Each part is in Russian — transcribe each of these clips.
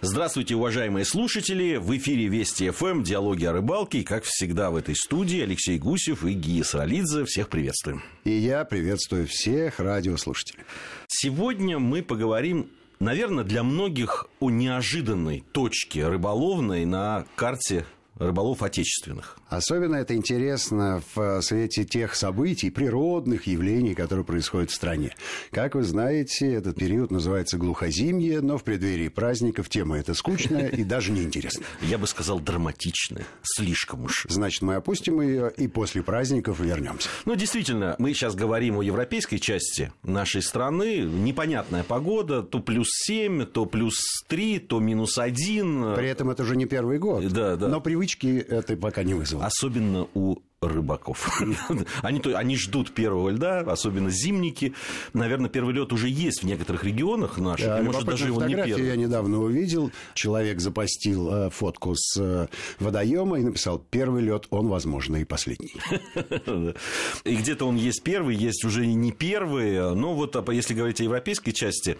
Здравствуйте, уважаемые слушатели! В эфире Вести ФМ, диалоги о рыбалке. И, как всегда, в этой студии Алексей Гусев и Гия Саралидзе. Всех приветствуем. И я приветствую всех радиослушателей. Сегодня мы поговорим наверное, для многих о неожиданной точке рыболовной на карте рыболов отечественных. Особенно это интересно в свете тех событий, природных явлений, которые происходят в стране. Как вы знаете, этот период называется глухозимье, но в преддверии праздников тема эта скучная и даже неинтересная. Я бы сказал драматичная, слишком уж. Значит, мы опустим ее и после праздников вернемся. Ну, действительно, мы сейчас говорим о европейской части нашей страны. Непонятная погода, то плюс 7, то плюс 3, то минус 1. При этом это уже не первый год. Да, да. Но привычки это пока не вызвало. Особенно у рыбаков. они, то, они ждут первого льда, особенно зимники. Наверное, первый лед уже есть в некоторых регионах наших. Да, может, даже его не первый. я недавно увидел. Человек запостил э, фотку с э, водоема и написал, первый лед, он, возможно, и последний. и где-то он есть первый, есть уже не первый. Но вот а если говорить о европейской части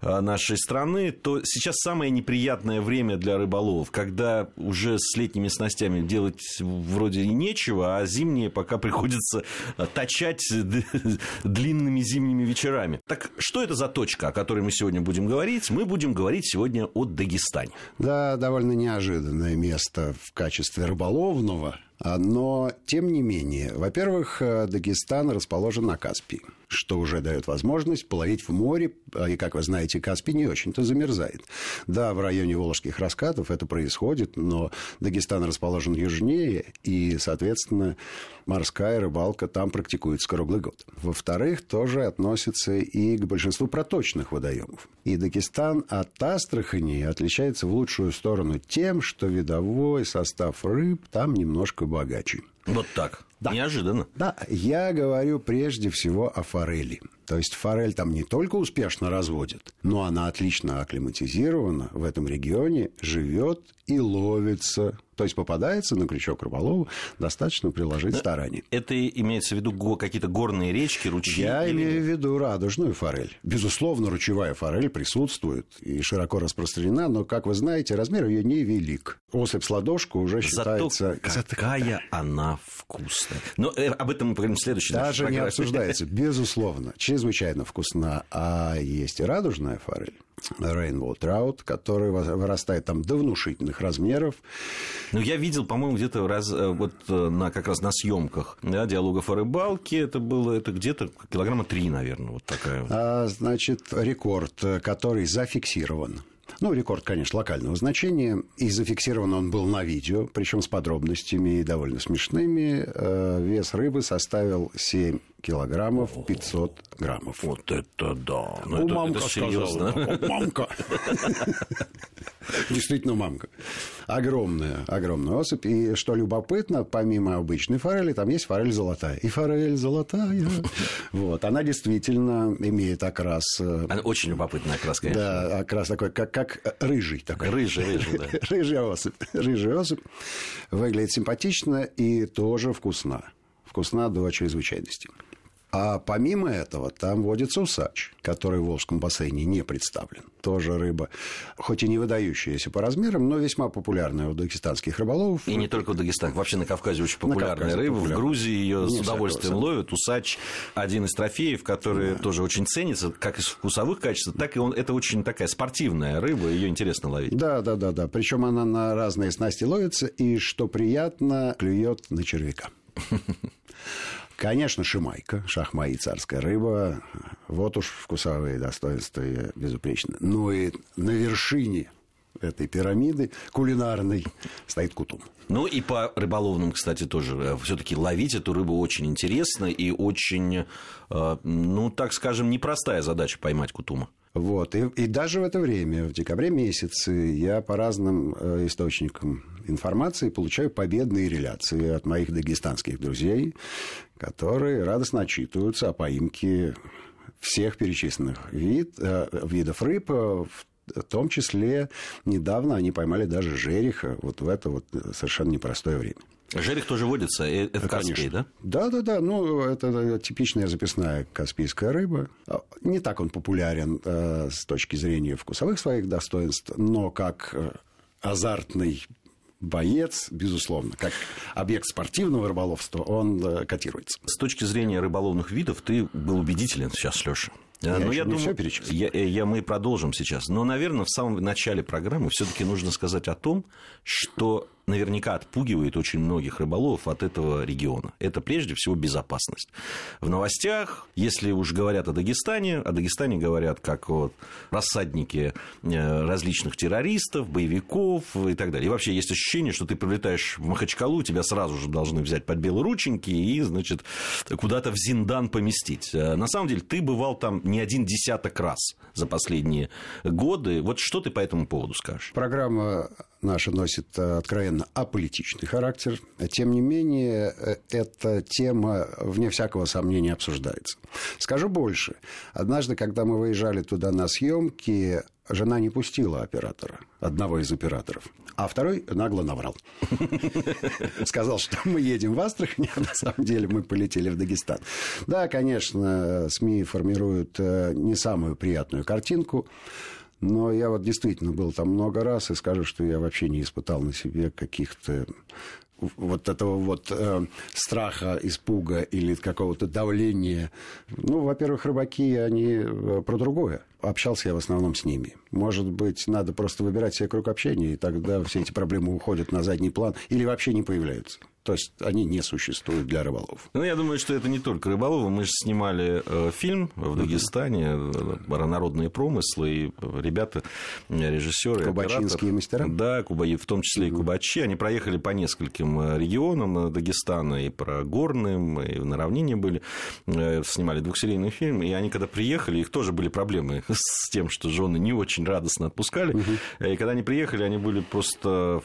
э, нашей страны, то сейчас самое неприятное время для рыболовов, когда уже с летними снастями делать вроде и нечего, а зимние пока приходится э, точать длинными зимними вечерами. Так что это за точка, о которой мы сегодня будем говорить? Мы будем говорить сегодня о Дагестане. Да, довольно неожиданное место в качестве рыболовного а, но, тем не менее, во-первых, э, Дагестан расположен на Каспии, что уже дает возможность половить в море, а, и, как вы знаете, Каспий не очень-то замерзает. Да, в районе Волжских раскатов это происходит, но Дагестан расположен южнее, и, соответственно, морская рыбалка там практикуется круглый год. Во-вторых, тоже относится и к большинству проточных водоемов. И Дагестан от Астрахани отличается в лучшую сторону тем, что видовой состав рыб там немножко богаче. Вот так. Да. Неожиданно. Да, я говорю прежде всего о форели. То есть форель там не только успешно разводят, но она отлично акклиматизирована в этом регионе, живет и ловится то есть попадается на крючок рыболову, достаточно приложить да, старания. Это имеется в виду какие-то горные речки, ручьи? Я или... имею в виду радужную форель. Безусловно, ручевая форель присутствует и широко распространена, но, как вы знаете, размер ее невелик. Особь с ладошку уже считается... Зато какая она вкусная. Но э, об этом мы поговорим в следующий Даже не обсуждается. Безусловно, чрезвычайно вкусна. А есть и радужная форель. Rainbow Trout, который вырастает там до внушительных размеров. Ну, я видел, по-моему, где-то раз, э, вот э, на, как раз на съемках да, диалогов о рыбалке, это было это где-то килограмма три, наверное, вот такая. А, значит, рекорд, который зафиксирован ну, рекорд, конечно, локального значения. И зафиксирован он был на видео, причем с подробностями и довольно смешными. Э, вес рыбы составил 7 килограммов 500 граммов. Вот это да. Ну, это, мамка это серьезно. Сказала, мамка. Действительно мамка. Огромная, огромная особь. И что любопытно, помимо обычной форели, там есть форель золотая. И форель золотая. Вот. Она действительно имеет окрас... Э, Она очень любопытный окрас, конечно. Да, окрас такой, как, как рыжий такой. Рыжий, рыжий, да. Рыжая особь. Рыжая особь. Выглядит симпатично и тоже вкусна. Вкусна до чрезвычайности. А помимо этого, там водится усач, который в Волжском бассейне не представлен. Тоже рыба, хоть и не выдающаяся по размерам, но весьма популярная у дагестанских рыболовов. И не только в Дагестане, вообще на Кавказе очень популярная рыба. Популярна. В Грузии ее с удовольствием согласен. ловят. Усач один из трофеев, который да. тоже очень ценится, как из вкусовых качеств, так и он, это очень такая спортивная рыба, ее интересно ловить. Да, да, да, да. Причем она на разные снасти ловится, и, что приятно, клюет на червяка. Конечно, шимайка, шахмай царская рыба. Вот уж вкусовые достоинства безупречны. Ну и на вершине этой пирамиды кулинарной стоит кутум. Ну и по рыболовным, кстати, тоже э, все-таки ловить эту рыбу очень интересно и очень, э, ну так скажем, непростая задача поймать кутума. Вот. И, и даже в это время, в декабре месяце, я по разным э, источникам информации получаю победные реляции от моих дагестанских друзей, которые радостно отчитываются о поимке всех перечисленных вид, э, видов рыб, в том числе недавно они поймали даже жереха вот в это вот совершенно непростое время. Жерех тоже водится, э, это да, Каспий, да? Да, да, да. Ну, это типичная записная каспийская рыба. Не так он популярен э, с точки зрения вкусовых своих достоинств, но как э, азартный боец, безусловно, как объект спортивного рыболовства, он э, котируется. С точки зрения рыболовных видов ты был убедителен сейчас, Леша. Я, Но я думаю, все я, я, мы продолжим сейчас. Но, наверное, в самом начале программы все-таки нужно сказать о том, что наверняка отпугивает очень многих рыболовов от этого региона. Это прежде всего безопасность. В новостях, если уж говорят о Дагестане, о Дагестане говорят как о рассаднике э, различных террористов, боевиков и так далее. И вообще есть ощущение, что ты прилетаешь в Махачкалу, тебя сразу же должны взять под белые рученьки и, значит, куда-то в Зиндан поместить. Э, на самом деле, ты бывал там не один десяток раз за последние годы. Вот что ты по этому поводу скажешь? Программа наша носит э, откровенно аполитичный характер. Тем не менее, э, эта тема, вне всякого сомнения, обсуждается. Скажу больше. Однажды, когда мы выезжали туда на съемки, жена не пустила оператора, одного из операторов, а второй нагло наврал. Сказал, что мы едем в Астрахань, а на самом деле мы полетели в Дагестан. Да, конечно, СМИ формируют э, не самую приятную картинку. Но я вот действительно был там много раз и скажу, что я вообще не испытал на себе каких-то вот этого вот э, страха, испуга или какого-то давления. Ну, во-первых, рыбаки, они э, про другое. Общался я в основном с ними. Может быть, надо просто выбирать себе круг общения, и тогда все эти проблемы уходят на задний план или вообще не появляются. То есть они не существуют для рыболовов. Ну, я думаю, что это не только рыболовы. Мы же снимали э, фильм в Дагестане э, «Народные промыслы», и ребята, режиссеры, Кубачинские мастера? Да, в том числе и кубачи. Они проехали по нескольким э, регионам Дагестана, и про горным, и на равнине были. Снимали двухсерийный фильм, и они, когда приехали, их тоже были проблемы с тем, что жены не очень радостно отпускали. И когда они приехали, они были просто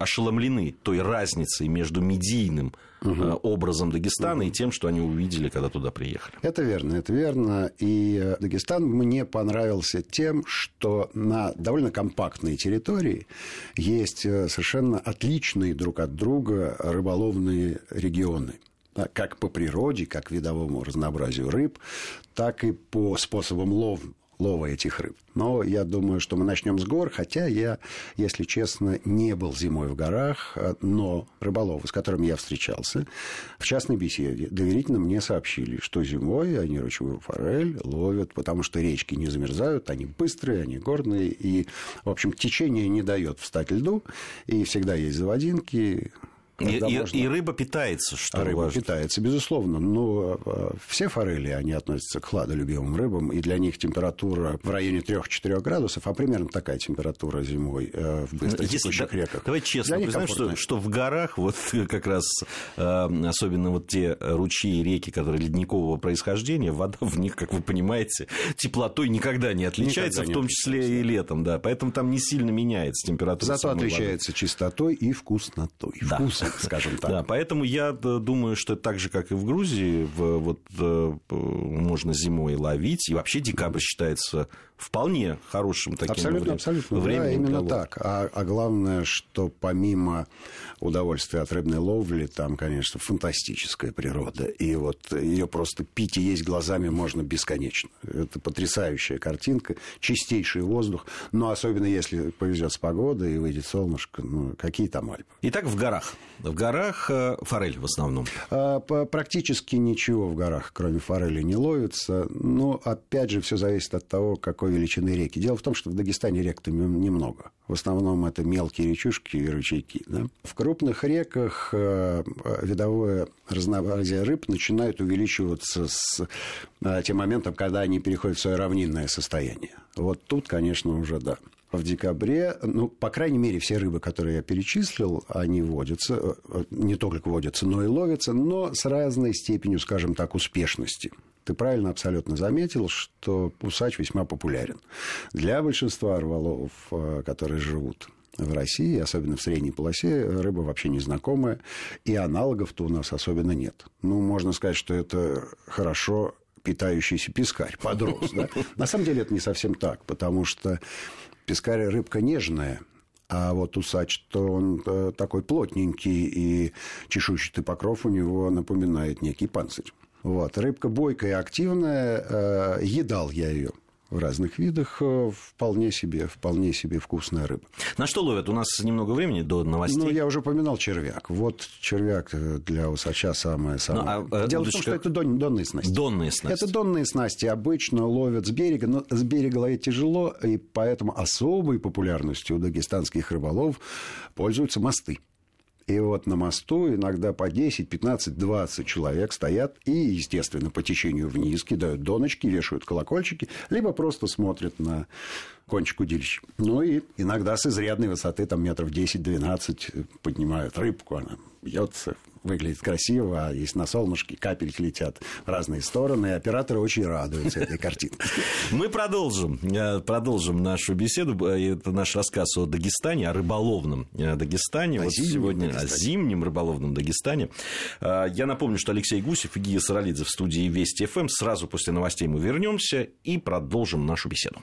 ошеломлены той разницей между медийным угу. образом Дагестана угу. и тем, что они увидели, когда туда приехали. Это верно, это верно. И э, Дагестан мне понравился тем, что на довольно компактной территории есть э, совершенно отличные друг от друга рыболовные регионы как по природе, как видовому разнообразию рыб, так и по способам лов, лова этих рыб. Но я думаю, что мы начнем с гор, хотя я, если честно, не был зимой в горах, но рыболовы, с которыми я встречался, в частной беседе доверительно мне сообщили, что зимой они ручевую форель ловят, потому что речки не замерзают, они быстрые, они горные, и, в общем, течение не дает встать льду, и всегда есть заводинки, и, можно... и рыба питается, что а рыба важно. питается, безусловно. Но э, все форели, они относятся к хладолюбимым рыбам, и для них температура в районе 3-4 градусов, а примерно такая температура зимой э, в быстротекущих реках. Давай честно признаем, что, что в горах, вот как раз э, особенно вот те ручьи и реки, которые ледникового происхождения, вода в них, как вы понимаете, теплотой никогда не отличается, никогда в том числе отличается. и летом, да. Поэтому там не сильно меняется температура. Зато отличается воды. чистотой и вкуснотой. Да. Вкусом скажем так. Да, поэтому я думаю, что так же, как и в Грузии, вот э, можно зимой ловить. И вообще декабрь считается вполне хорошим таким абсолютно. Абсолютно, временем да, именно так. А, а главное, что помимо удовольствия от рыбной ловли, там, конечно, фантастическая природа. И вот ее просто пить и есть глазами можно бесконечно. Это потрясающая картинка, чистейший воздух. Но особенно если повезет с погодой и выйдет солнышко, ну, какие там Альпы. Итак, в горах. В горах э, форель в основном. А, практически ничего в горах, кроме форели, не ловится. Но, опять же, все зависит от того, какой величины реки. Дело в том, что в Дагестане рек-то немного. В основном это мелкие речушки и ручейки. Да? В крупных реках э, видовое разнообразие рыб начинает увеличиваться с э, тем моментом, когда они переходят в свое равнинное состояние. Вот тут, конечно, уже да в декабре, ну, по крайней мере, все рыбы, которые я перечислил, они водятся, э, не только водятся, но и ловятся, но с разной степенью, скажем так, успешности. Ты правильно абсолютно заметил, что усач весьма популярен. Для большинства рыболовов, э, которые живут в России, особенно в средней полосе, рыба вообще незнакомая, и аналогов-то у нас особенно нет. Ну, можно сказать, что это хорошо питающийся пескарь подрос. Да? На самом деле это не совсем так, потому что пескарь рыбка нежная, А вот усач, то он э, такой плотненький, и чешуйчатый покров у него напоминает некий панцирь. Вот. Рыбка бойкая и активная, э, едал я ее в разных видах. Э, вполне себе, вполне себе вкусная рыба. На что ловят? У нас немного времени до новостей. Ну, я уже упоминал червяк. Вот червяк для усача самое-самое. Ну, а, Дело удочка... в том, что это дон, донные снасти. Донные снасти. Это донные снасти. Обычно ловят с берега, но с берега ловить тяжело, и поэтому особой популярностью у дагестанских рыболов пользуются мосты. И вот на мосту иногда по 10, 15, 20 человек стоят и, естественно, по течению вниз кидают доночки, вешают колокольчики, либо просто смотрят на кончик удилища. Ну и иногда с изрядной высоты, там метров 10-12, поднимают рыбку, она бьется, выглядит красиво, а если на солнышке капельки летят в разные стороны, и операторы очень радуются этой картинке. Мы продолжим, э, продолжим нашу беседу. Э, это наш рассказ о Дагестане, о рыболовном э, Дагестане. О вот сегодня Дагестане. о зимнем рыболовном Дагестане. Я напомню, что Алексей Гусев и Гия Саралидзе в студии Вести ФМ. Сразу после новостей мы вернемся и продолжим нашу беседу.